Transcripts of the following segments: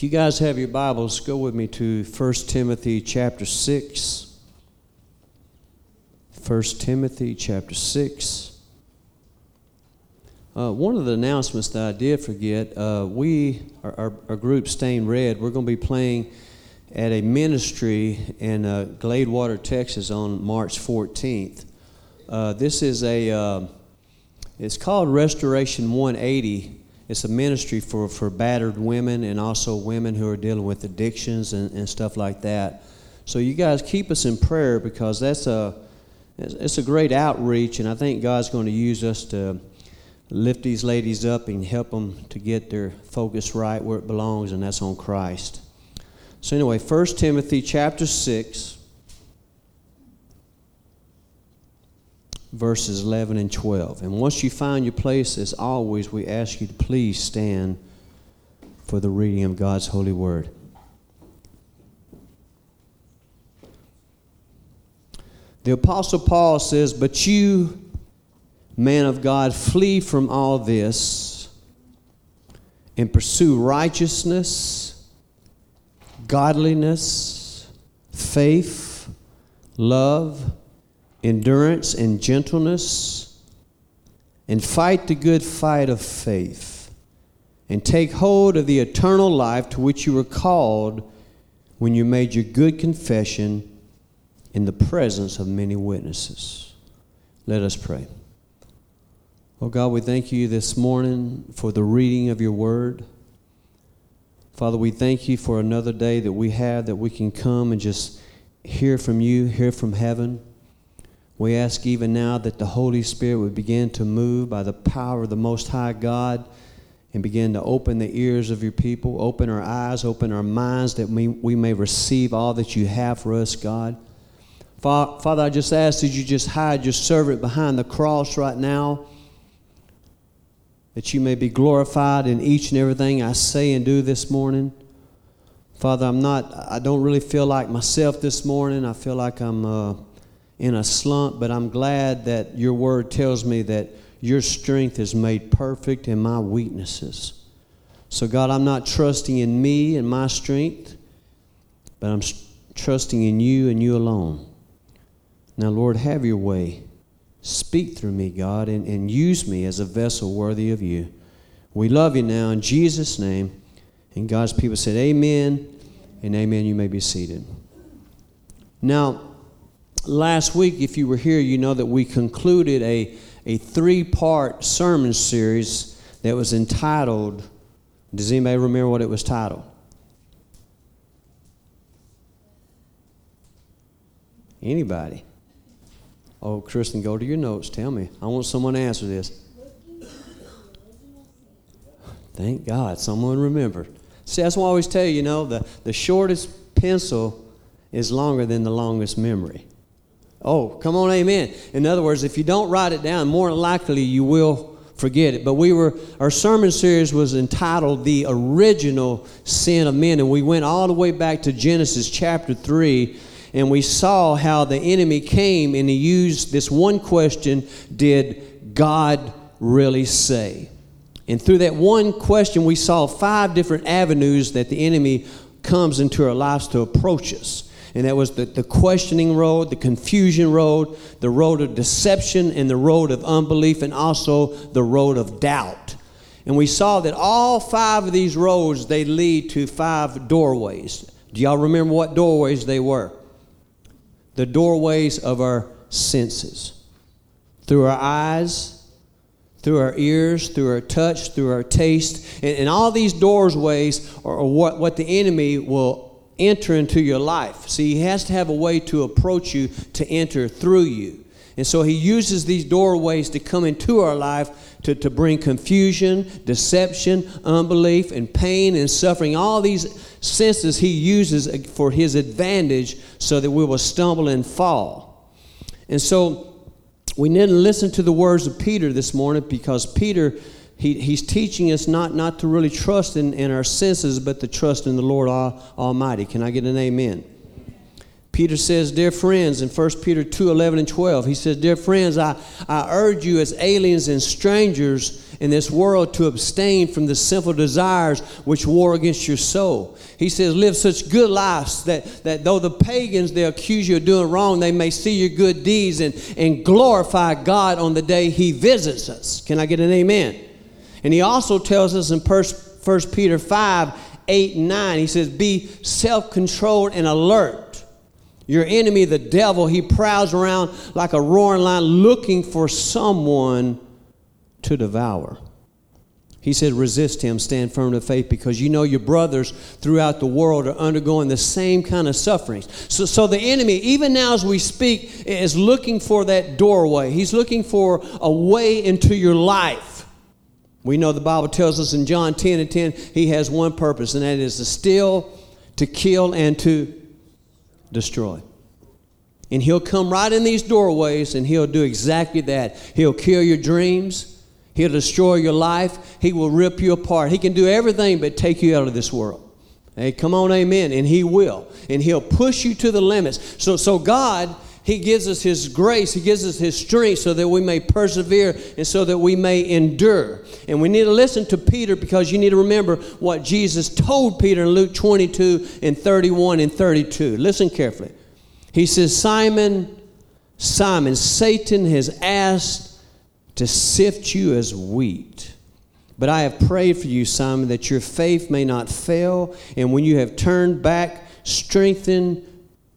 If you guys have your Bibles, go with me to 1 Timothy chapter 6. 1 Timothy chapter 6. Uh, one of the announcements that I did forget, uh, we, our, our, our, group Stain Red, we're going to be playing at a ministry in uh, Gladewater, Texas on March 14th. Uh, this is a, uh, it's called Restoration 180 it's a ministry for, for battered women and also women who are dealing with addictions and, and stuff like that. So you guys keep us in prayer because that's a it's a great outreach, and I think God's going to use us to lift these ladies up and help them to get their focus right where it belongs, and that's on Christ. So anyway, 1 Timothy chapter 6 verses 11 and 12. And once you find your place, as always, we ask you to please stand for the reading of God's holy word. The Apostle Paul says, But you, man of God, flee from all this and pursue righteousness, godliness, faith, love, endurance and gentleness, and fight the good fight of faith, and take hold of the eternal life to which you were called when you made your good confession in the presence of many witnesses. Let us pray. Oh God, we thank you this morning for the reading of your word. Father, we thank you for another day that we have that we can come and just hear from you, hear from heaven. We ask even now that the Holy Spirit would begin to move by the power of the Most High God and begin to open the ears of your people, open our eyes, open our minds that we, we may receive all that you have for us, God. Father, I just ask that you just hide your servant behind the cross right now, that you may be glorified in each and everything I say and do this morning. Father, I'm not, I don't really feel like myself this morning. I feel like I'm. Uh, in a slump, but I'm glad that your word tells me that your strength is made perfect in my weaknesses. So, God, I'm not trusting in me and my strength, but I'm trusting in you and you alone. Now, Lord, have your way. Speak through me, God, and, and use me as a vessel worthy of you. We love you now in Jesus' name. And God's people said, Amen and amen. You may be seated. Now, last week, if you were here, you know that we concluded a, a three part sermon series that was entitled, does anybody remember what it was titled? Anybody? Oh, Kristen, go to your notes. Tell me. I want someone to answer this. Thank God, someone remembered. See, that's why I always tell you, you know, the, the shortest pencil is longer than the longest memory. Oh, come on, amen. In other words, if you don't write it down, more likely you will forget it. But we were, our sermon series was entitled The Original Sin of Men, and we went all the way back to Genesis chapter 3, and we saw how the enemy came and he used this one question Did God really say? And through that one question, we saw five different avenues that the enemy comes into our lives to approach us and that was the, the questioning road, the confusion road, the road of deception, and the road of unbelief, and also the road of doubt. And we saw that all five of these roads they lead to five doorways. Do y'all remember what doorways they were? The doorways of our senses. Through our eyes, through our ears, through our touch, through our taste. And, and all these doorways are what, what the enemy will enter into your life. See, he has to have a way to approach you to enter through you. And so he uses these doorways to come into our life to, to bring confusion, deception, unbelief, and pain and suffering. All these senses he uses for his advantage so that we will stumble and fall. And so we need to listen to the words of Peter this morning because Peter he, he's teaching us not, not to really trust in, in our senses, but to trust in the Lord Almighty. Can I get an amen? Peter says, Dear friends, in 1 Peter 2 11 and 12, he says, Dear friends, I, I urge you as aliens and strangers in this world to abstain from the sinful desires which war against your soul. He says, Live such good lives that, that though the pagans they accuse you of doing wrong, they may see your good deeds and, and glorify God on the day He visits us. Can I get an amen? And He also tells us in 1 Peter 5 8 and 9, He says, Be self controlled and alert your enemy, the devil, he prowls around like a roaring lion looking for someone to devour. He said, resist him, stand firm to faith, because you know your brothers throughout the world are undergoing the same kind of sufferings. So, so the enemy, even now as we speak, is looking for that doorway. He's looking for a way into your life. We know the Bible tells us in John 10 and 10, he has one purpose, and that is to steal, to kill, and to destroy. And he'll come right in these doorways and he'll do exactly that. He'll kill your dreams, he'll destroy your life, he will rip you apart. He can do everything but take you out of this world. Hey, come on, amen. And he will. And he'll push you to the limits. So, so God, he gives us his grace, he gives us his strength so that we may persevere and so that we may endure. And we need to listen to Peter because you need to remember what Jesus told Peter in Luke 22 and 31 and 32. Listen carefully. He says, Simon, Simon, Satan has asked to sift you as wheat. But I have prayed for you, Simon, that your faith may not fail, and when you have turned back, strengthen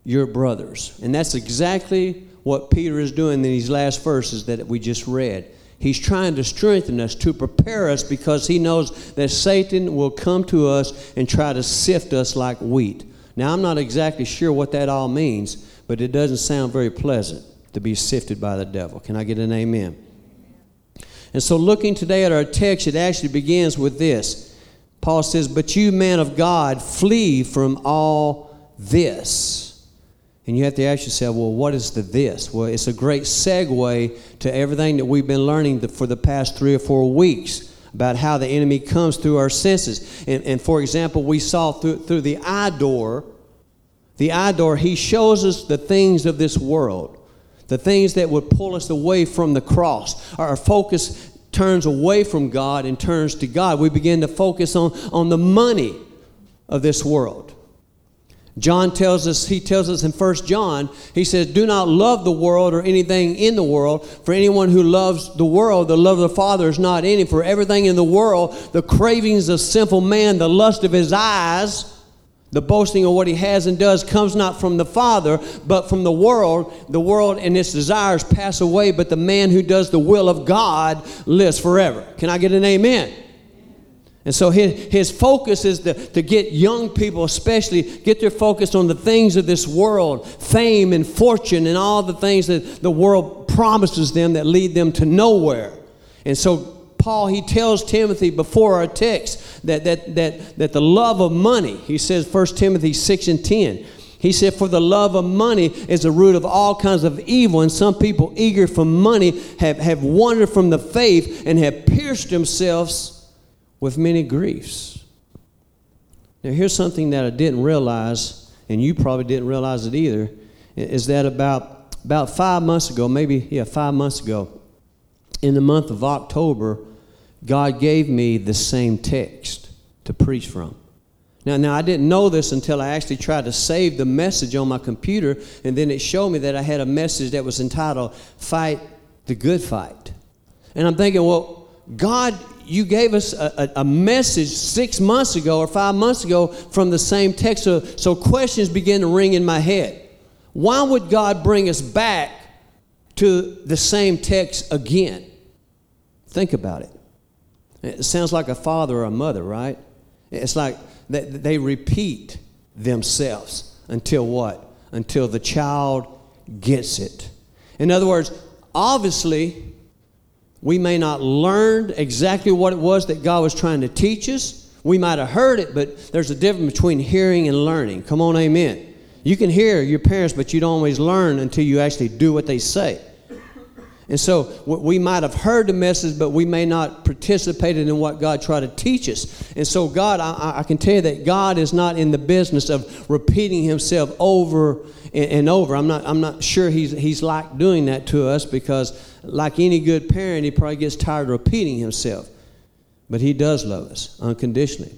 your brothers. And that's exactly what Peter is doing in these last verses that we just read. He's trying to strengthen us, to prepare us, because he knows that Satan will come to us and try to sift us like wheat. Now, I'm not exactly sure what that all means, but it doesn't sound very pleasant to be sifted by the devil. Can I get an amen? And so, looking today at our text, it actually begins with this. Paul says, But you, man of God, flee from all this. And you have to ask yourself, well, what is the this? Well, it's a great segue to everything that we've been learning for the past three or four weeks about how the enemy comes through our senses. And, and for example, we saw through, through the eye door, the eye door, he shows us the things of this world, the things that would pull us away from the cross. Our focus turns away from God and turns to God. We begin to focus on, on the money of this world. John tells us, he tells us in 1 John, he says, Do not love the world or anything in the world. For anyone who loves the world, the love of the Father is not in him. For everything in the world, the cravings of sinful man, the lust of his eyes, the boasting of what he has and does comes not from the Father, but from the world. The world and its desires pass away, but the man who does the will of God lives forever. Can I get an amen? And so his, his focus is to, to get young people, especially, get their focus on the things of this world fame and fortune and all the things that the world promises them that lead them to nowhere. And so Paul, he tells Timothy before our text that, that, that, that the love of money, he says 1 Timothy 6 and 10, he said, For the love of money is the root of all kinds of evil, and some people eager for money have, have wandered from the faith and have pierced themselves with many griefs. Now, here's something that I didn't realize, and you probably didn't realize it either, is that about, about five months ago, maybe, yeah, five months ago, in the month of October, God gave me the same text to preach from. Now, now, I didn't know this until I actually tried to save the message on my computer, and then it showed me that I had a message that was entitled Fight the Good Fight. And I'm thinking, well, God you gave us a, a, a, message six months ago or five months ago from the same text. So, so questions begin to ring in my head. Why would God bring us back to the same text again? Think about it. It sounds like a father or a mother, right? It's like they, they repeat themselves until what? Until the child gets it. In other words, obviously, we may not learn exactly what it was that God was trying to teach us. We might have heard it, but there's a difference between hearing and learning. Come on, amen. You can hear your parents, but you don't always learn until you actually do what they say. And so we might have heard the message, but we may not participated in what God tried to teach us. And so God, I, I, can tell you that God is not in the business of repeating Himself over and, and over. I'm not, I'm not sure he's, he's like doing that to us because, like any good parent, he probably gets tired of repeating himself. but He does love us unconditionally.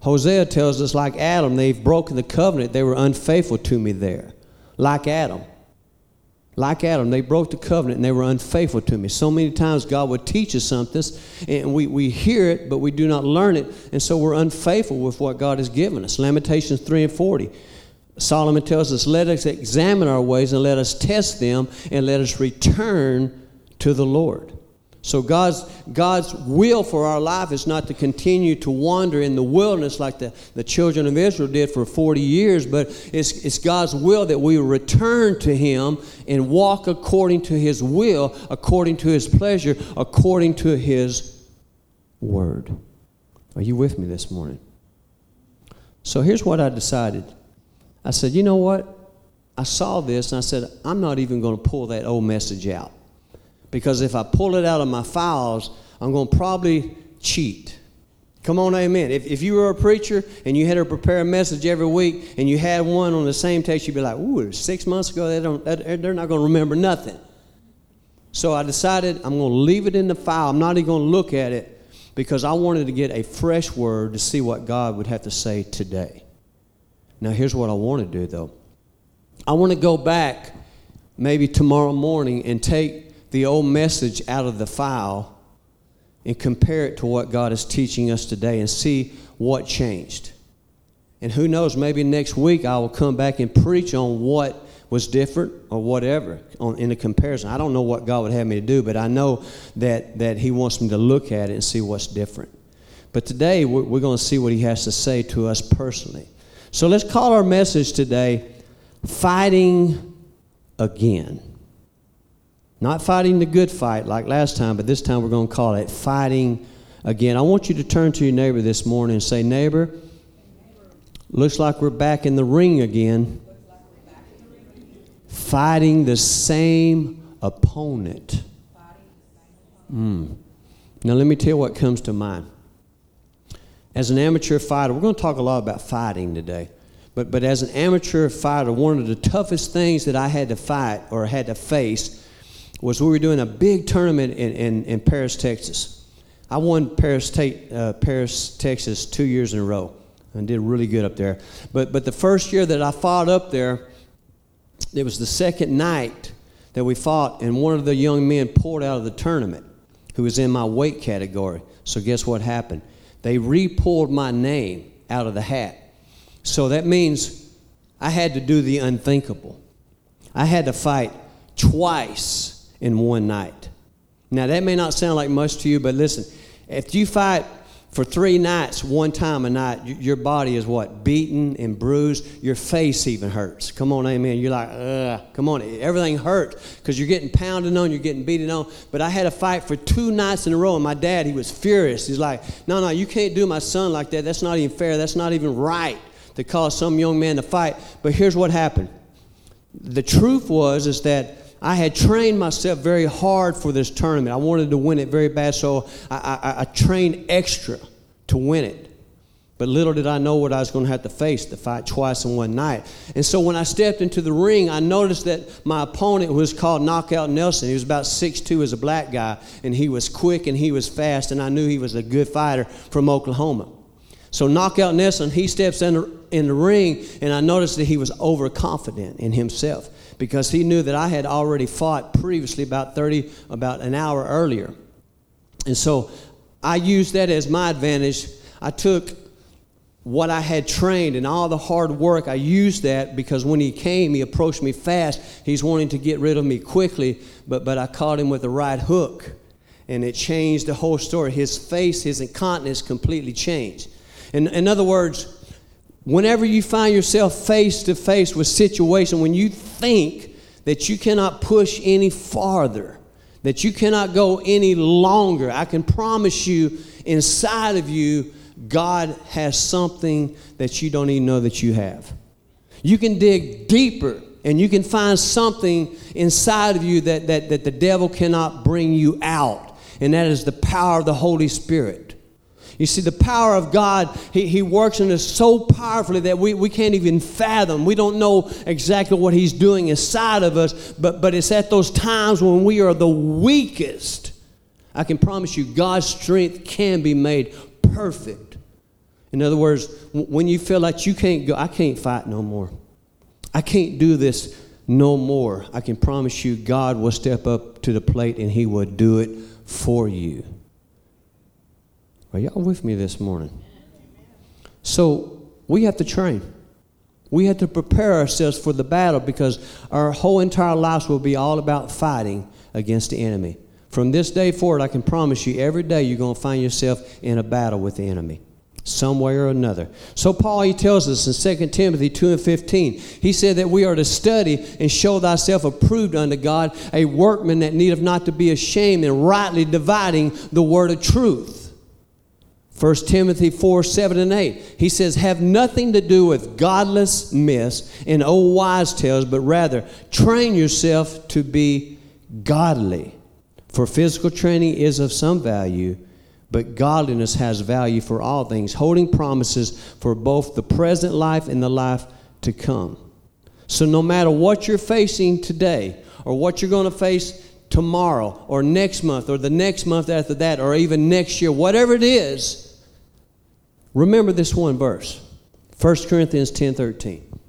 Hosea tells us, like Adam, they've broken the covenant. They were unfaithful to me there. Like Adam. Like Adam, they broke the covenant and they were unfaithful to me. So many times God would teach us something and we, we hear it, but we do not learn it. And so we're unfaithful with what God has given us. Lamentations 3 and 40. Solomon tells us, Let us examine our ways and let us test them and let us return to the Lord. So God's, God's will for our life is not to continue to wander in the wilderness like the, the children of Israel did for 40 years, but it's, it's God's will that we return to Him and walk according to His will, according to His pleasure, according to His word. Are you with me this morning? So here's what I decided. I said, you know what? I saw this and I said, I'm not even going to pull that old message out. Because if I pull it out of my files, I'm going to probably cheat. Come on, amen. If, if you were a preacher and you had to prepare a message every week and you had one on the same text, you'd be like, ooh, six months ago, they don't, they're not going to remember nothing. So I decided I'm going to leave it in the file. I'm not even going to look at it because I wanted to get a fresh word to see what God would have to say today. Now, here's what I want to do, though. I want to go back maybe tomorrow morning and take the old message out of the file and compare it to what God is teaching us today and see what changed. And who knows, maybe next week I will come back and preach on what was different or whatever on, in the comparison. I don't know what God would have me to do, but I know that, that He wants me to look at it and see what's different. But today we're, we're going to see what He has to say to us personally. So let's call our message today Fighting Again. Not fighting the good fight like last time, but this time we're going to call it fighting again. I want you to turn to your neighbor this morning and say, Neighbor, looks like we're back in the ring again, fighting the same opponent. Mm. Now, let me tell you what comes to mind. As an amateur fighter, we're going to talk a lot about fighting today. But, but as an amateur fighter, one of the toughest things that I had to fight or had to face was we were doing a big tournament in, in, in Paris, Texas. I won Paris, uh, Paris, Texas two years in a row and did really good up there. But, but the first year that I fought up there, it was the second night that we fought, and one of the young men pulled out of the tournament who was in my weight category. So, guess what happened? They re pulled my name out of the hat. So that means I had to do the unthinkable. I had to fight twice in one night. Now, that may not sound like much to you, but listen, if you fight for three nights, one time a night, your body is what? Beaten and bruised. Your face even hurts. Come on, amen. You're like, ugh, come on. Everything hurts because you're getting pounded on, you're getting beaten on. But I had a fight for two nights in a row, and my dad, he was furious. He's like, no, no, you can't do my son like that. That's not even fair. That's not even right to cause some young man to fight. But here's what happened. The truth was is that I had trained myself very hard for this tournament. I wanted to win it very bad, so I, I, I trained extra to win it. But little did I know what I was going to have to face to fight twice in one night. And so when I stepped into the ring, I noticed that my opponent was called Knockout Nelson. He was about 6'2 as a black guy, and he was quick and he was fast, and I knew he was a good fighter from Oklahoma. So Knockout Nelson, he steps in the, in the ring, and I noticed that he was overconfident in himself because he knew that I had already fought previously about 30, about an hour earlier. And so I used that as my advantage. I took what I had trained and all the hard work, I used that because when he came, he approached me fast. He's wanting to get rid of me quickly, but, but I caught him with the right hook. And it changed the whole story. His face, his incontinence completely changed. In, in other words, whenever you find yourself face to face with situation when you think that you cannot push any farther that you cannot go any longer i can promise you inside of you god has something that you don't even know that you have. You can dig deeper and you can find something inside of you that, that, that the devil cannot bring you out and that is the power of the holy spirit you see, the power of God, He, he works in us so powerfully that we, we can't even fathom. We don't know exactly what He's doing inside of us, but, but it's at those times when we are the weakest I can promise you, God's strength can be made perfect. In other words, when you feel like you can't go, I can't fight no more. I can't do this no more. I can promise you, God will step up to the plate and He will do it for you. Are y'all with me this morning? So we have to train. We have to prepare ourselves for the battle because our whole entire lives will be all about fighting against the enemy. From this day forward, I can promise you, every day you're going to find yourself in a battle with the enemy, some way or another. So, Paul, he tells us in 2 Timothy 2 and 15, he said that we are to study and show thyself approved unto God, a workman that needeth not to be ashamed, and rightly dividing the word of truth. 1 Timothy 4 7 and 8. He says, Have nothing to do with godless myths and old wise tales, but rather train yourself to be godly. For physical training is of some value, but godliness has value for all things, holding promises for both the present life and the life to come. So, no matter what you're facing today, or what you're going to face tomorrow, or next month, or the next month after that, or even next year, whatever it is, Remember this one verse 1 Corinthians 10 13.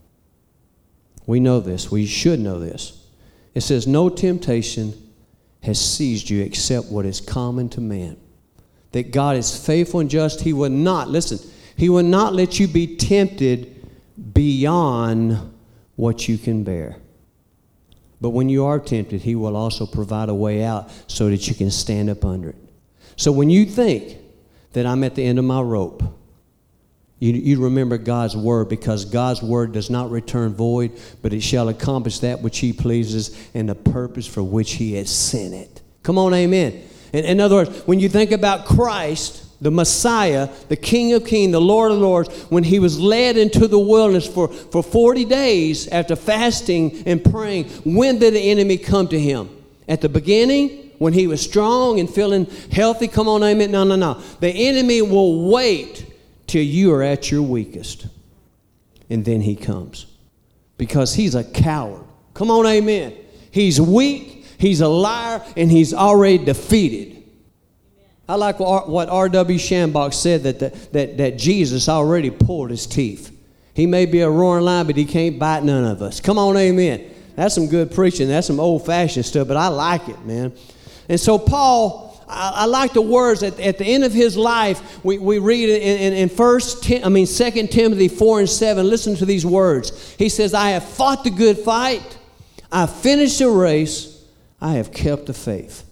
We know this. We should know this. It says, No temptation has seized you except what is common to man. That God is faithful and just. He will not, listen, He will not let you be tempted beyond what you can bear. But when you are tempted, He will also provide a way out so that you can stand up under it. So when you think that I'm at the end of my rope, you, you remember God's word because God's word does not return void, but it shall accomplish that which He pleases and the purpose for which He has sent it. Come on, amen. In, in other words, when you think about Christ, the Messiah, the King of Kings, the Lord of Lords, when he was led into the wilderness for, for 40 days after fasting and praying, when did the enemy come to him? At the beginning, when he was strong and feeling healthy? Come on, amen. No, no, no. The enemy will wait till you are at your weakest. And then he comes. Because he's a coward. Come on, amen. He's weak, he's a liar, and he's already defeated. I like what R.W. Schambach said that, the, that, that Jesus already pulled his teeth. He may be a roaring lion, but he can't bite none of us. Come on, amen. That's some good preaching. That's some old fashioned stuff, but I like it, man. And so Paul I, I, like the words at, at the end of his life. We, we read in, in, in First, Tim, I mean Second Timothy four and seven. Listen to these words. He says, "I have fought the good fight. I finished the race. I have kept the faith."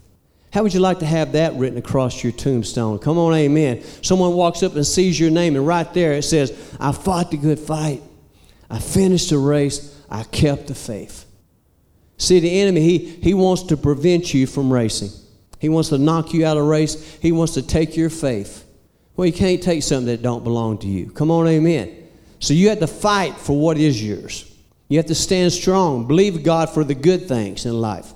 How would you like to have that written across your tombstone? Come on, amen. Someone walks up and sees your name, and right there it says, I fought the good fight. I finished the race. I kept the faith. See, the enemy, he, he wants to prevent you from racing. He wants to knock you out of race. He wants to take your faith. Well, you can't take something that don't belong to you. Come on, amen. So you have to fight for what is yours. You have to stand strong. Believe God for the good things in life.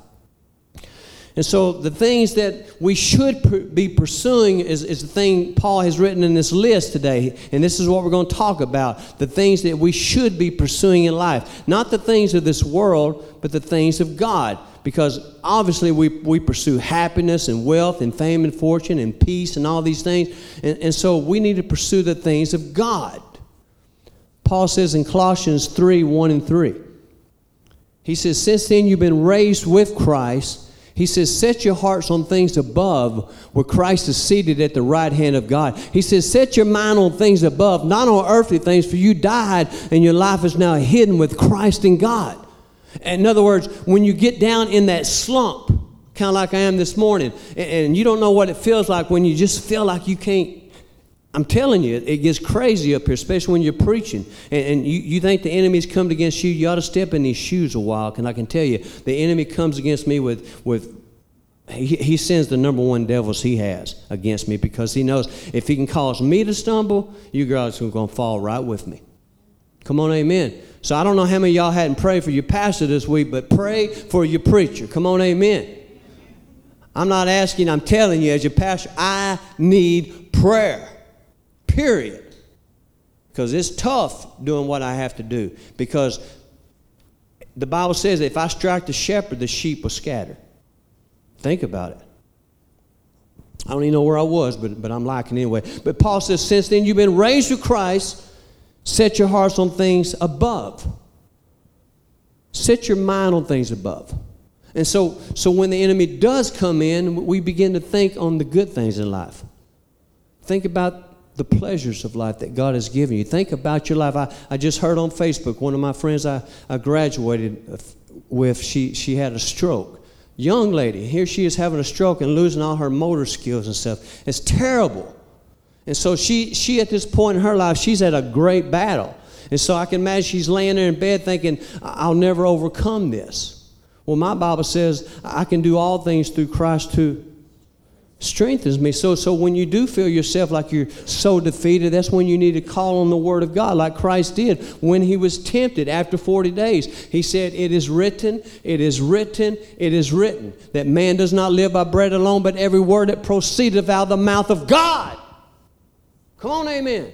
And so the things that we should be pursuing is, is the thing Paul has written in this list today. And this is what we're going to talk about the things that we should be pursuing in life. Not the things of this world, but the things of God because obviously we, we pursue happiness and wealth and fame and fortune and peace and all these things. And, and so we need to pursue the things of God. Paul says in Colossians 3 1 and 3, he says, Since then you've been raised with Christ. He says, Set your hearts on things above where Christ is seated at the right hand of God. He says, Set your mind on things above, not on earthly things, for you died and your life is now hidden with Christ in God. In other words, when you get down in that slump, kind of like I am this morning, and you don't know what it feels like when you just feel like you can't. I'm telling you, it gets crazy up here, especially when you're preaching. And, you, you think the enemy's come against you, you ought to step in these shoes a while. And I can tell you, the enemy comes against me with, with he, he sends the number one devils he has against me because he knows if he can cause me to stumble, you guys are going to fall right with me. Come on, amen. So I don't know how many y'all hadn't prayed for your pastor this week, but pray for your preacher. Come on, amen. I'm not asking, I'm telling you as your pastor, I need prayer. Period. Because it's tough doing what I have to do. Because the Bible says if I strike the shepherd, the sheep will scatter. Think about it. I don't even know where I was, but, but I'm liking anyway. But Paul says, Since then you've been raised to Christ, set your hearts on things above. Set your mind on things above. And so, so when the enemy does come in, we begin to think on the good things in life. Think about the pleasures of life that God has given you. Think about your life. I, I just heard on Facebook, one of my friends I, I graduated with, she, she had a stroke young lady, here she is having a stroke and losing all her motor skills and stuff. It's terrible. And so she, she at this point in her life, she's at a great battle. And so I can imagine she's laying there in bed thinking, I'll never overcome this. Well, my Bible says I can do all things through Christ who strengthens me. So, so when you do feel yourself like you're so defeated, that's when you need to call on the Word of God, like Christ did when he was tempted after 40 days. He said, It is written, it is written, it is written, that man does not live by bread alone, but every word that proceedeth out of the mouth of God. Come on, amen.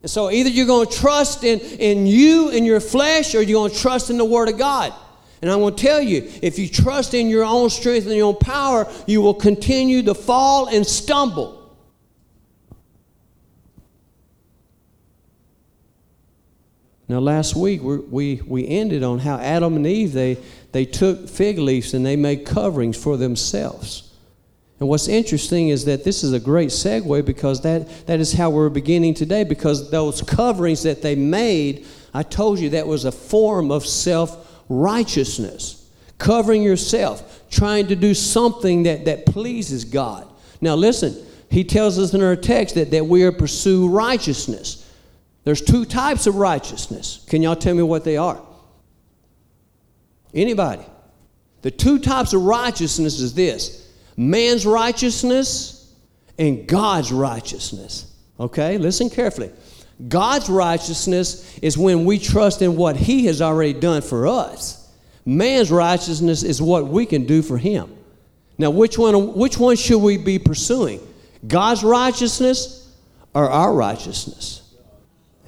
And so either you're going to trust in, in you and your flesh, or you're going to trust in the Word of God. And I want to tell you, if you trust in your own strength and your own power, you will continue to fall and stumble. Now, last week we, we ended on how Adam and Eve they, they took fig leaves and they made coverings for themselves. And what's interesting is that this is a great segue because that, that is how we're beginning today. Because those coverings that they made, I told you that was a form of self righteousness, covering yourself, trying to do something that, that pleases God. Now, listen, he tells us in our text that, that we are pursue righteousness. There's two types of righteousness. Can y'all tell me what they are? Anybody? The two types of righteousness is this man's righteousness and God's righteousness. Okay, listen carefully. God's righteousness is when we trust in what He has already done for us. Man's righteousness is what we can do for Him. Now, which one, which one should we be pursuing? God's righteousness or our righteousness?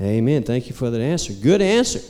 Amen. Thank you for that answer. Good answer.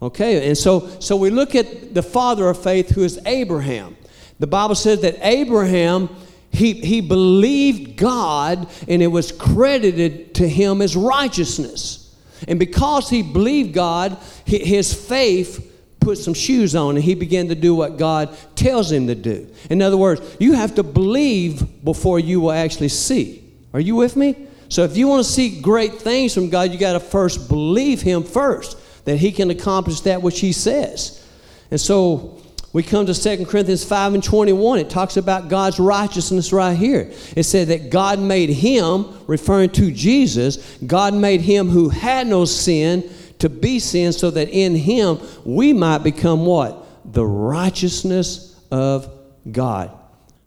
Okay, and so, so we look at the father of faith who is Abraham. The Bible says that Abraham he, he believed God and it was credited to him as righteousness. And because he believed God, his faith put some shoes on and he began to do what God tells him to do. In other words, you have to believe before you will actually see. Are you with me? So if you want to see great things from God, you got to first believe him first that he can accomplish that which he says. And so we come to 2 Corinthians 5 and 21. It talks about God's righteousness right here. It said that God made him, referring to Jesus, God made him who had no sin to be sin so that in him we might become what? The righteousness of God.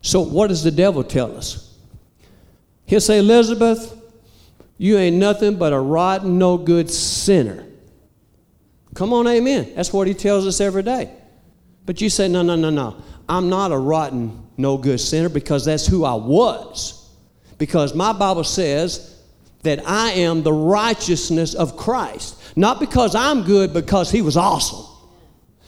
So, what does the devil tell us? He'll say, Elizabeth, you ain't nothing but a rotten, no good sinner. Come on, amen. That's what he tells us every day. But you say, no, no, no, no. I'm not a rotten, no good sinner because that's who I was. Because my Bible says that I am the righteousness of Christ. Not because I'm good, because he was awesome.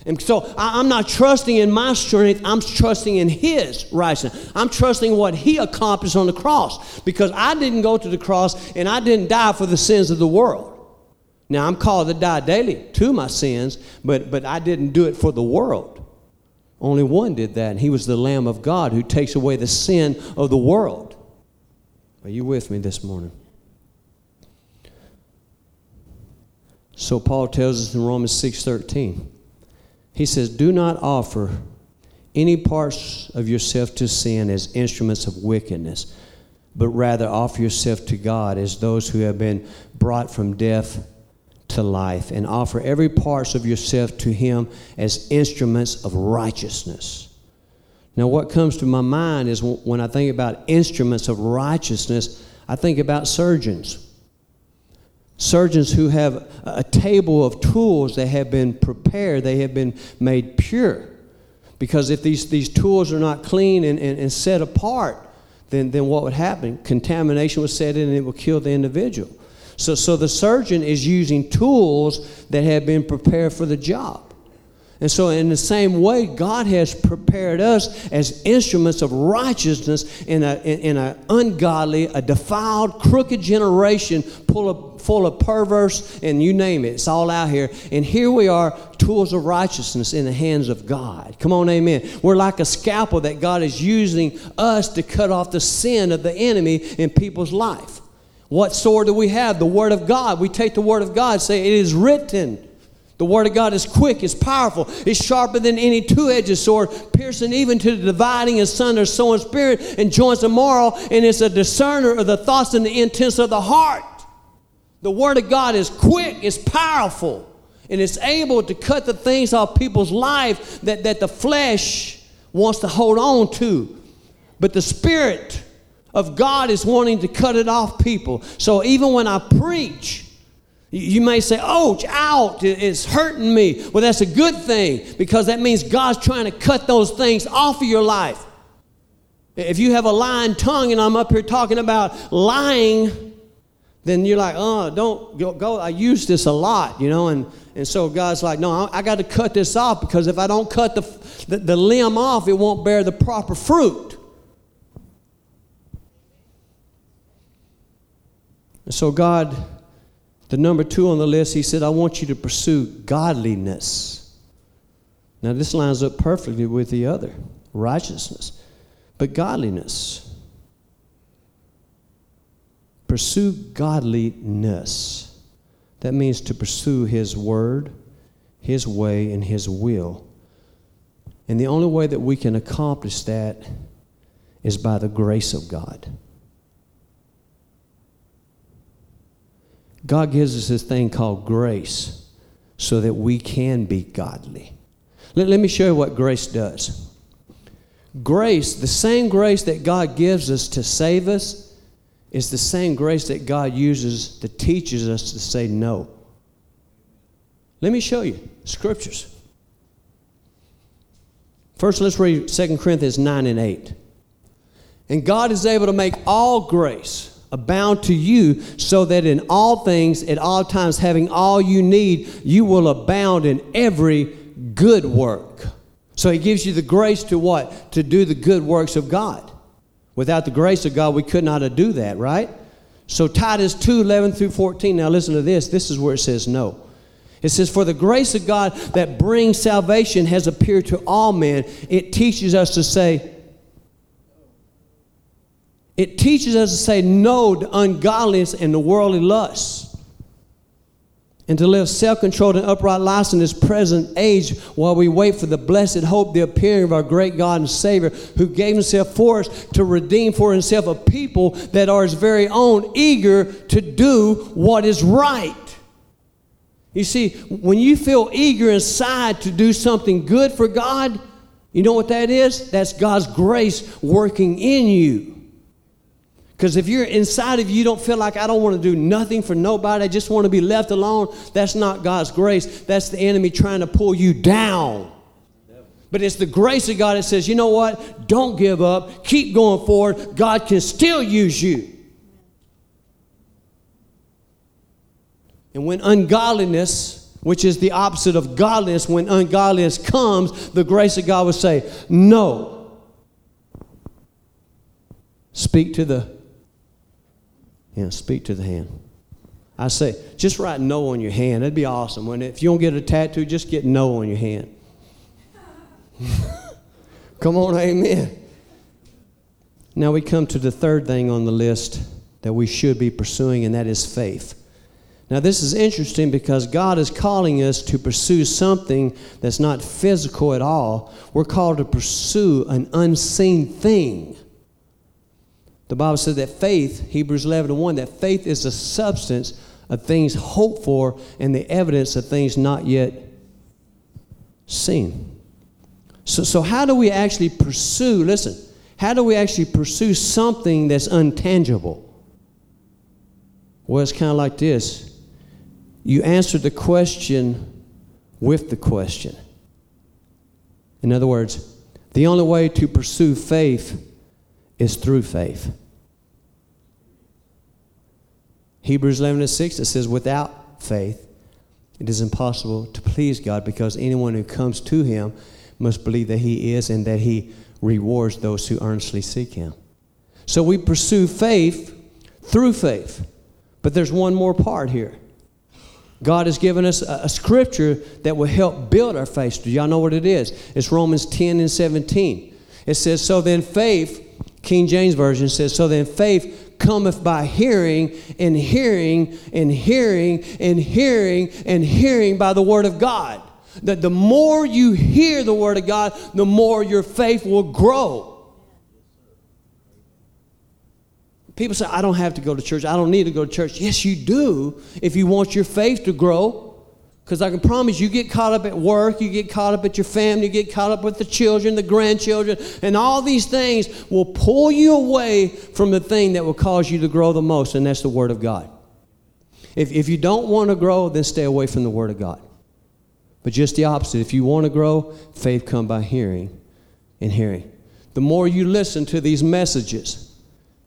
And so I'm not trusting in my strength, I'm trusting in His righteousness. I'm trusting what He accomplished on the cross because I didn't go to the cross and I didn't die for the sins of the world. Now I'm called to die daily to my sins, but, but I didn't do it for the world. Only one did that, and he was the Lamb of God who takes away the sin of the world. Are you with me this morning? So Paul tells us in Romans 6:13. He says, "Do not offer any parts of yourself to sin as instruments of wickedness, but rather offer yourself to God as those who have been brought from death to life and offer every part of yourself to Him as instruments of righteousness. Now, what comes to my mind is when I think about instruments of righteousness, I think about surgeons. Surgeons who have a table of tools that have been prepared, they have been made pure. Because if these, these tools are not clean and, and, and set apart, then, then what would happen? Contamination would set in and it would kill the individual. So, so the surgeon is using tools that have been prepared for the job. And so, in the same way, God has prepared us as instruments of righteousness in an in, a ungodly, a defiled, crooked generation full of, full of perverse, and you name it. It's all out here. And here we are, tools of righteousness in the hands of God. Come on, amen. We're like a scalpel that God is using us to cut off the sin of the enemy in people's life. What sword do we have? The Word of God. We take the Word of God, say, It is written. The Word of God is quick, it's powerful, it's sharper than any two edged sword, piercing even to the dividing asunder soul and spirit and joints and marrow, and it's a discerner of the thoughts and the intents of the heart. The Word of God is quick, it's powerful, and it's able to cut the things off people's life that, that the flesh wants to hold on to. But the Spirit of God is wanting to cut it off people. So even when I preach, you may say, oh, out, it's hurting me. Well, that's a good thing because that means God's trying to cut those things off of your life. If you have a lying tongue and I'm up here talking about lying, then you're like, oh, don't go, go. I use this a lot, you know, and, and so God's like, no, I, I got to cut this off because if I don't cut the, the, the limb off, it won't bear the proper fruit. And so God the number two on the list, he said, I want you to pursue godliness. Now, this lines up perfectly with the other righteousness, but godliness. Pursue godliness. That means to pursue His word, His way, and His will. And the only way that we can accomplish that is by the grace of God. God gives us this thing called grace so that we can be godly. Let, let me show you what grace does. Grace, the same grace that God gives us to save us, is the same grace that God uses that teaches us to say no. Let me show you scriptures. First, let's read 2 Corinthians 9 and 8. And God is able to make all grace abound to you, so that in all things, at all times, having all you need, you will abound in every good work. So he gives you the grace to what? To do the good works of God. Without the grace of God, we could not do that, right? So Titus 2 11 through 14. Now listen to this. This is where it says no. It says, For the grace of God that brings salvation has appeared to all men. It teaches us to say, it teaches us to say no to ungodliness and the worldly lusts, and to live self controlled and upright lives in this present age while we wait for the blessed hope, the appearing of our great God and Savior, who gave himself for us to redeem for himself a people that are his very own, eager to do what is right. You see, when you feel eager inside to do something good for God, you know what that is? That's God's grace working in you. Because if you're inside of you, don't feel like I don't want to do nothing for nobody, I just want to be left alone, that's not God's grace. That's the enemy trying to pull you down. But it's the grace of God that says, you know what? Don't give up. Keep going forward. God can still use you. And when ungodliness, which is the opposite of godliness, when ungodliness comes, the grace of God will say, no. Speak to the yeah, speak to the hand. I say, just write no on your hand. That'd be awesome. If you don't get a tattoo, just get no on your hand. come on, amen. Now we come to the third thing on the list that we should be pursuing, and that is faith. Now, this is interesting because God is calling us to pursue something that's not physical at all. We're called to pursue an unseen thing. The Bible says that faith, Hebrews 11 1, that faith is the substance of things hoped for and the evidence of things not yet seen. So, so how do we actually pursue, listen, how do we actually pursue something that's untangible? Well, it's kind of like this you answer the question with the question. In other words, the only way to pursue faith is through faith. Hebrews 11 and 6, it says, without faith, It is impossible to please God because anyone who comes to Him must believe that He is and that He rewards those who earnestly seek Him. So we pursue faith through faith. But there's one more part here. God has given us a, a, scripture that will help build our faith. Do y'all know what it is? It's Romans 10 and 17. It says, So then faith, King James Version says, So then faith cometh by hearing, and hearing, and hearing, and hearing, and hearing by the word of God. That the more you hear the word of God, the more your faith will grow. People say, I don't have to go to church. I don't need to go to church. Yes, you do if you want your faith to grow. Because I can promise you get caught up at work, you get caught up at your family, you get caught up with the children, the grandchildren, and all these things will pull you away from the thing that will cause you to grow the most, and that's the Word of God. If, if you don't want to grow, then stay away from the Word of God. But just the opposite. If you want to grow, faith come by hearing and hearing. The more you listen to these messages,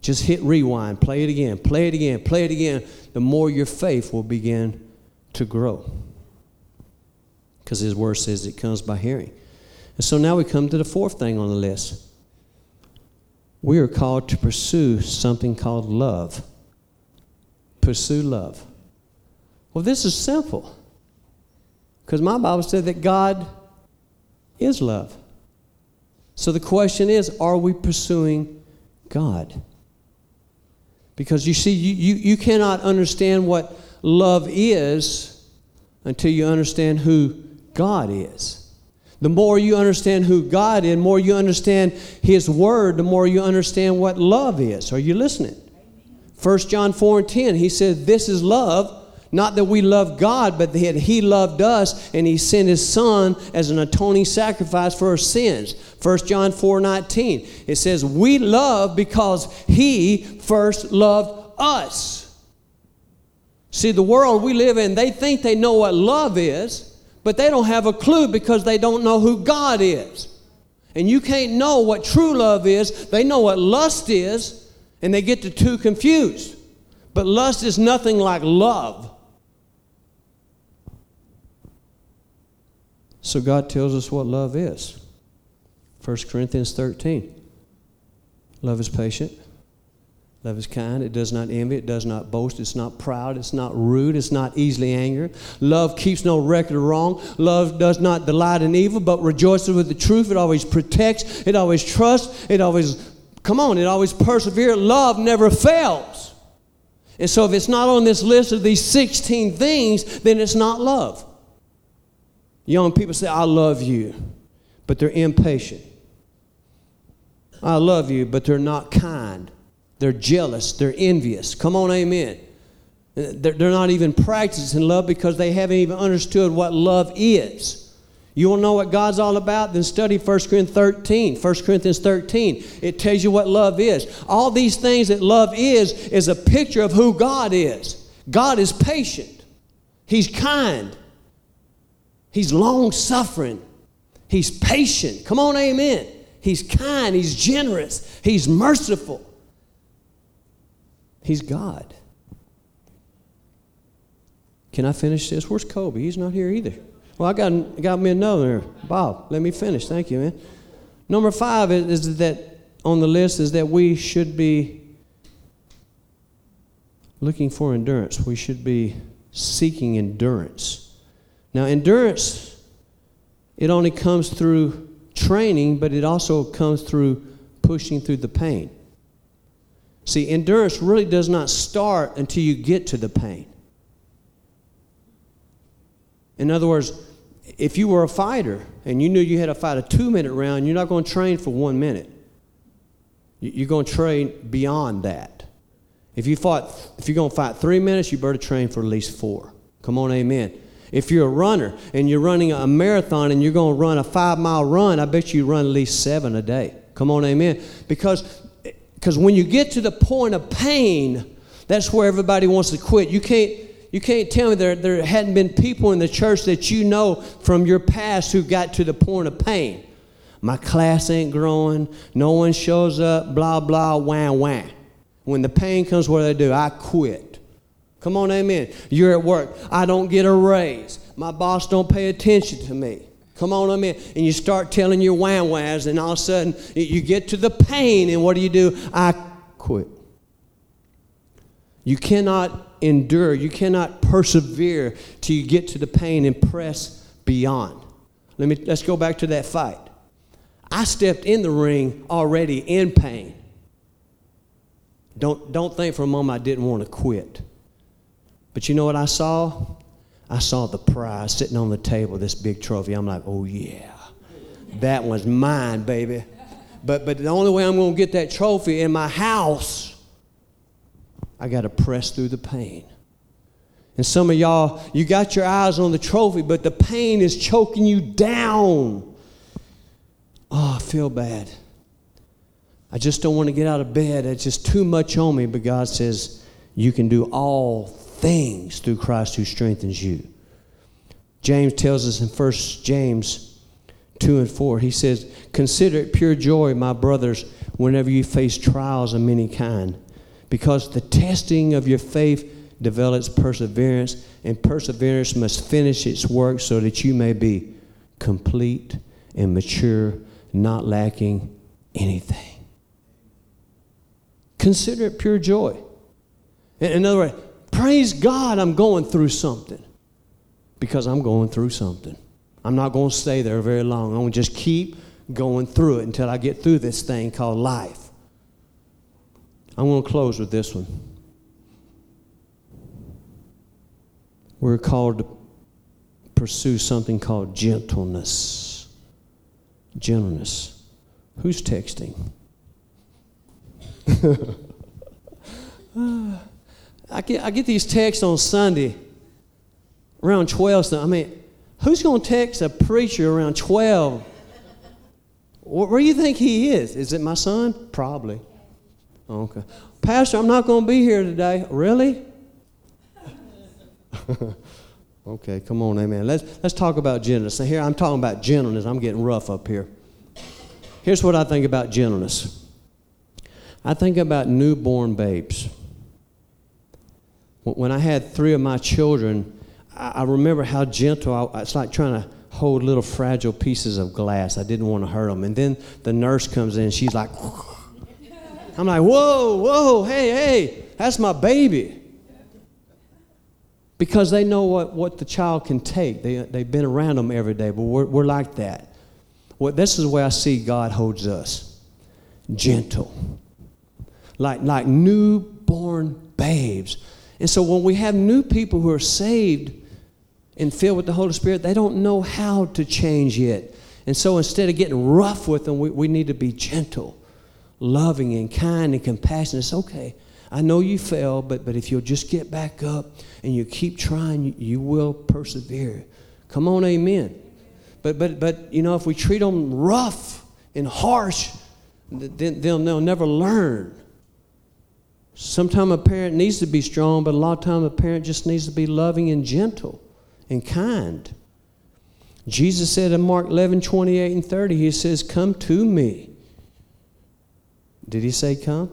just hit rewind, play it again, play it again, play it again, the more your faith will begin to grow because his word says it comes by hearing. And so now we come to the fourth thing on the list. We are called to pursue something called love. Pursue love. Well, this is simple because my Bible said that God is love. So the question is are we pursuing God? Because you see, you, you, you cannot understand what love is until you understand who God is. The more you understand who God is, the more you understand His Word, the more you understand what love is. Are you listening? 1 John 4 and 10, he said, This is love, not that we love God, but that He loved us and He sent His Son as an atoning sacrifice for our sins. 1 John 4 19, it says, We love because He first loved us. See, the world we live in, they think they know what love is but they don't have a clue because they don't know who God is. And you can't know what true love is. They know what lust is, and they get the two confused. But lust is nothing like love. So God tells us what love is. 1 Corinthians 13. Love is patient. Love is kind. It does not envy. It does not boast. It's not proud. It's not rude. It's not easily angered. Love keeps no record of wrong. Love does not delight in evil, but rejoices with the truth. It always protects. It always trusts. It always, come on, it always perseveres. Love never fails. And so if it's not on this list of these 16 things, then it's not love. Young people say, I love you, but they're impatient. I love you, but they're not kind. They're jealous. They're envious. Come on, amen. They're, not even practicing love because they haven't even understood what love is. You want to know what God's all about? Then study 1 Corinthians 13. 1 Corinthians 13. It tells you what love is. All these things that love is, is a picture of who God is. God is patient. He's kind. He's long suffering. He's patient. Come on, amen. He's kind. He's generous. He's merciful. He's God. Can I finish this? Where's Kobe? He's not here either. Well, I got, got me another. Bob, let me finish. Thank you, man. Number five is, is that on the list is that we should be looking for endurance. We should be seeking endurance. Now, endurance, it only comes through training, but it also comes through pushing through the pain. See, endurance really does not start until you get to the pain. In other words, if you were a fighter and you knew you had to fight a two minute round, you're not going to train for one minute. You're going to train beyond that. If you fought, if you're going to fight three minutes, you better train for at least four. Come on, amen. If you're a runner and you're running a marathon and you're going to run a five mile run, I bet you run at least seven a day. Come on, amen. Because because when you get to the point of pain, that's where everybody wants to quit. You can't, you can't tell me there, there hadn't been people in the church that you know from your past who got to the point of pain. My class ain't growing, no one shows up, blah, blah, wah, wah. When the pain comes, what do they do? I quit. Come on, amen. You're at work. I don't get a raise. My boss don't pay attention to me. Come on, amen. And you start telling your wham whams, and all of a sudden you get to the pain, and what do you do? I quit. You cannot endure, you cannot persevere till you get to the pain and press beyond. Let me let's go back to that fight. I stepped in the ring already in pain. Don't, don't think for a moment I didn't want to quit. But you know what I saw? I saw the prize sitting on the table, this big trophy. I'm like, oh yeah, that one's mine, baby. But, but the only way I'm going to get that trophy in my house, I got to press through the pain. And some of y'all, you got your eyes on the trophy, but the pain is choking you down. Oh, I feel bad. I just don't want to get out of bed. It's just too much on me. But God says, You can do all things through Christ who strengthens you. James tells us in 1 James 2 and 4, he says, Consider it pure joy, my brothers, whenever you face trials of many kind, because the testing of your faith develops perseverance, and perseverance must finish its work so that you may be complete and mature, not lacking anything. Consider it pure joy. In other words, praise God I'm going through something because I'm going through something. I'm not going to stay there very long. I'm going to just keep going through it until I get through this thing called life. I'm going to close with this one. We're called to pursue something called gentleness. Gentleness. Who's texting? Ah. I, get, I get these texts on Sunday around 12. So, I mean, who's going to text a preacher around 12? Where do you think he is? Is it my son? Probably. Okay. Pastor, I'm not going to be here today. Really? okay, come on, amen. Let's, let's talk about gentleness. Now, here I'm talking about gentleness. I'm getting rough up here. Here's what I think about gentleness I think about newborn babes. When I had three of my children, I remember how gentle I, it's like trying to hold little fragile pieces of glass. I didn't want to hurt them. And then the nurse comes in, she's like, I'm like, whoa, whoa, hey, hey, that's my baby because they know what, what the child can take. They, they've been around them every day, but we're, we're like that. Well, this is way I see God holds us gentle, like, like newborn babes. And so when we have new people who are saved and filled with the Holy Spirit, they don't know how to change yet. And so instead of getting rough with them, we, we need to be gentle, loving, and kind and compassionate. It's okay. I know you fell, but, but if you'll just get back up and you keep trying, you, you will persevere. Come on, amen. But, but, but, you know, if we treat them rough and harsh, then they'll, they'll never learn. Sometimes a parent needs to be strong, but a lot of times a parent just needs to be loving and gentle and kind. Jesus said in Mark 11, 28 and 30, He says, Come to me. Did He say come?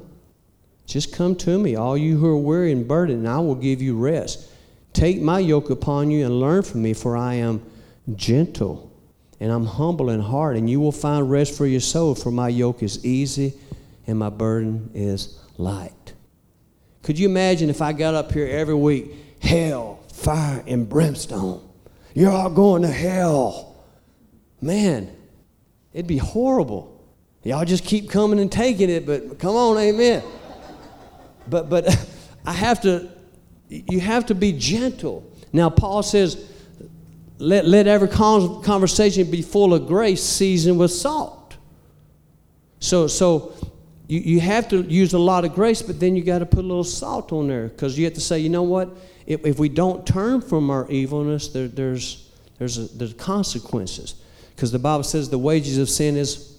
Just come to me, all you who are weary and burdened, and I will give you rest. Take my yoke upon you and learn from me, for I am gentle and I'm humble in heart, and you will find rest for your soul, for my yoke is easy and my burden is light. Could you imagine if I got up here every week, hell, fire, and brimstone? You're all going to hell. Man, it'd be horrible. Y'all just keep coming and taking it, but come on, amen. But, but I have to, you have to be gentle. Now, Paul says, let, let every conversation be full of grace, seasoned with salt. So, so you, you have to use a lot of grace, but then you got to put a little salt on there because you have to say, you know what? If, if we don't turn from our evilness, there, there's, there's, a, there's consequences. Because the Bible says the wages of sin is.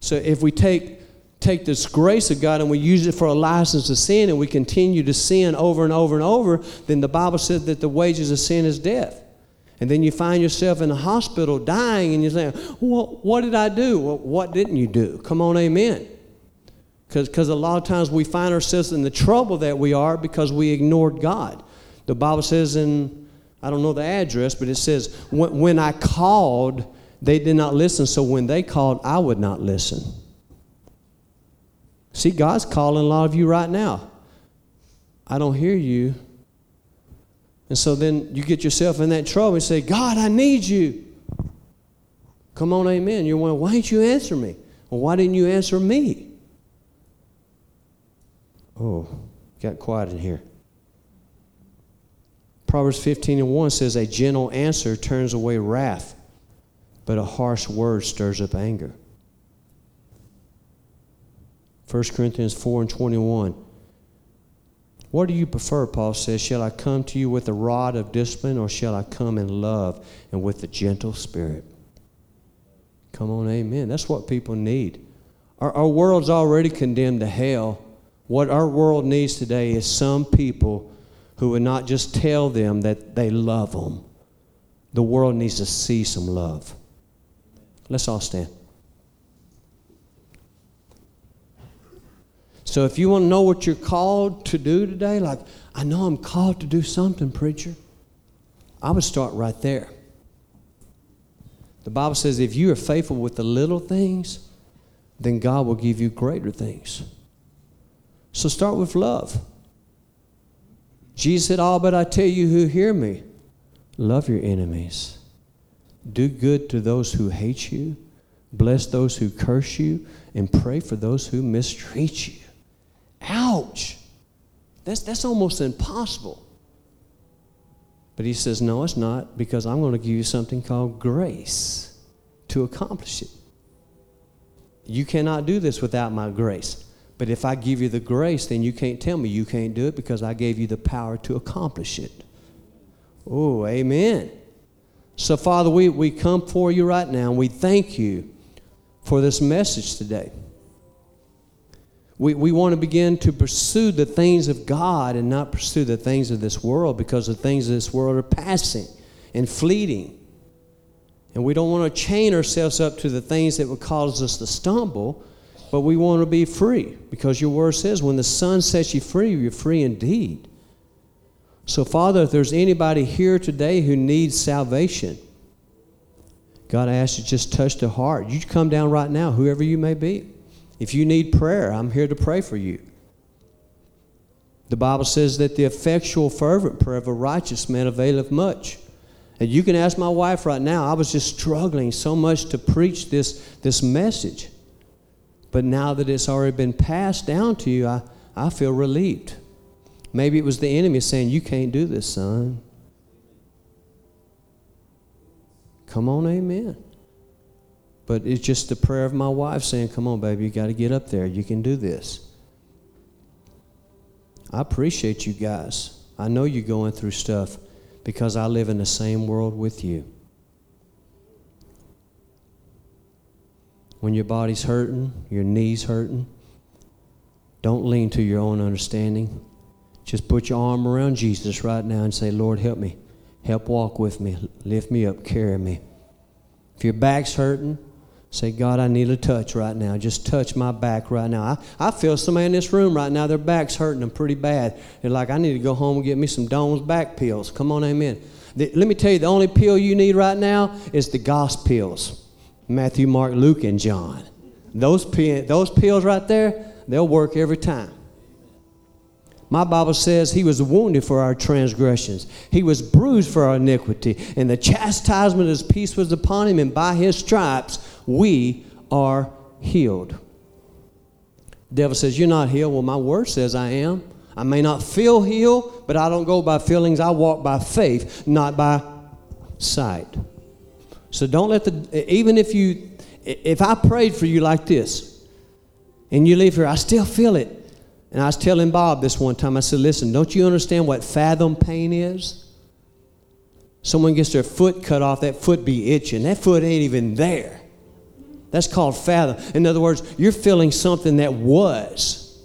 So if we take take this grace of God and we use it for a license to sin and we continue to sin over and over and over, then the Bible says that the wages of sin is death. And then you find yourself in a hospital dying and you're saying, well, what did I do? Well, what didn't you do? Come on, amen. Because a lot of times we find ourselves in the trouble that we are because we ignored God. The Bible says in, I don't know the address, but it says, when, when I called, they did not listen. So when they called, I would not listen. See, God's calling a lot of you right now. I don't hear you. And so then you get yourself in that trouble and say, God, I need you. Come on, amen. You're wondering, why didn't you answer me? Well, why didn't you answer me? Oh, got quiet in here. Proverbs 15 and 1 says, A gentle answer turns away wrath, but a harsh word stirs up anger. 1 Corinthians 4 and 21. What do you prefer, Paul says? Shall I come to you with a rod of discipline, or shall I come in love and with a gentle spirit? Come on, amen. That's what people need. Our, our world's already condemned to hell. What our world needs today is some people who would not just tell them that they love them. The world needs to see some love. Let's all stand. So if you want to know what you're called to do today, like, I know I'm called to do something, preacher, I would start right there. The Bible says if you are faithful with the little things, then God will give you greater things. So start with love. Jesus said, All but I tell you who hear me, love your enemies. Do good to those who hate you, bless those who curse you, and pray for those who mistreat you. Ouch! That's, that's almost impossible. But he says, No, it's not, because I'm going to give you something called grace to accomplish it. You cannot do this without my grace. But if I give you the grace, then you can't tell me you can't do it because I gave you the power to accomplish it. Oh, amen. So, Father, we, we come for you right now and we thank you for this message today. We, we want to begin to pursue the things of God and not pursue the things of this world because the things of this world are passing and fleeting. And we don't want to chain ourselves up to the things that would cause us to stumble, but we want to be free because your word says when the Son sets you free, you're free indeed. So, Father, if there's anybody here today who needs salvation, God, I ask you just touch the heart. You come down right now, whoever you may be. If you need prayer, I'm here to pray for you. The Bible says that the effectual, fervent prayer of a righteous man availeth much. And you can ask my wife right now. I was just struggling so much to preach this, this message. But now that it's already been passed down to you, I, I feel relieved. Maybe it was the enemy saying, You can't do this, son. Come on, amen. But it's just the prayer of my wife saying, Come on, baby, you got to get up there. You can do this. I appreciate you guys. I know you're going through stuff because I live in the same world with you. When your body's hurting, your knees hurting, don't lean to your own understanding. Just put your arm around Jesus right now and say, Lord, help me. Help walk with me. Lift me up. Carry me. If your back's hurting, Say, God, I need a touch right now. Just touch my back right now. I, I feel somebody in this room right now, their back's hurting them pretty bad. They're like, I need to go home and get me some Doan's back pills. Come on, amen. The, let me tell you, the only pill you need right now is the gospel pills Matthew, Mark, Luke, and John. Those, those pills right there, they'll work every time. My Bible says he was wounded for our transgressions, he was bruised for our iniquity, and the chastisement of his peace was upon him, and by his stripes we are healed. Devil says, You're not healed. Well, my word says I am. I may not feel healed, but I don't go by feelings. I walk by faith, not by sight. So don't let the, even if you, if I prayed for you like this, and you leave here, I still feel it. And I was telling Bob this one time, I said, Listen, don't you understand what fathom pain is? Someone gets their foot cut off, that foot be itching. That foot ain't even there. That's called fathom. In other words, you're feeling something that was.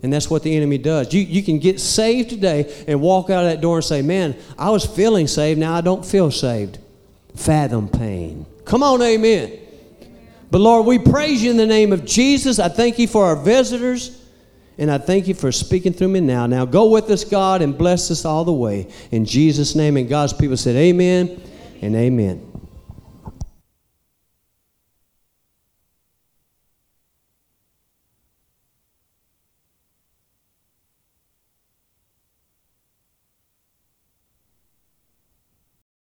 And that's what the enemy does. You, you can get saved today and walk out of that door and say, Man, I was feeling saved, now I don't feel saved. Fathom pain. Come on, amen. But Lord, we praise you in the name of Jesus. I thank you for our visitors. And I thank you for speaking through me now. Now go with us, God, and bless us all the way. In Jesus' name. And God's people said, Amen and amen.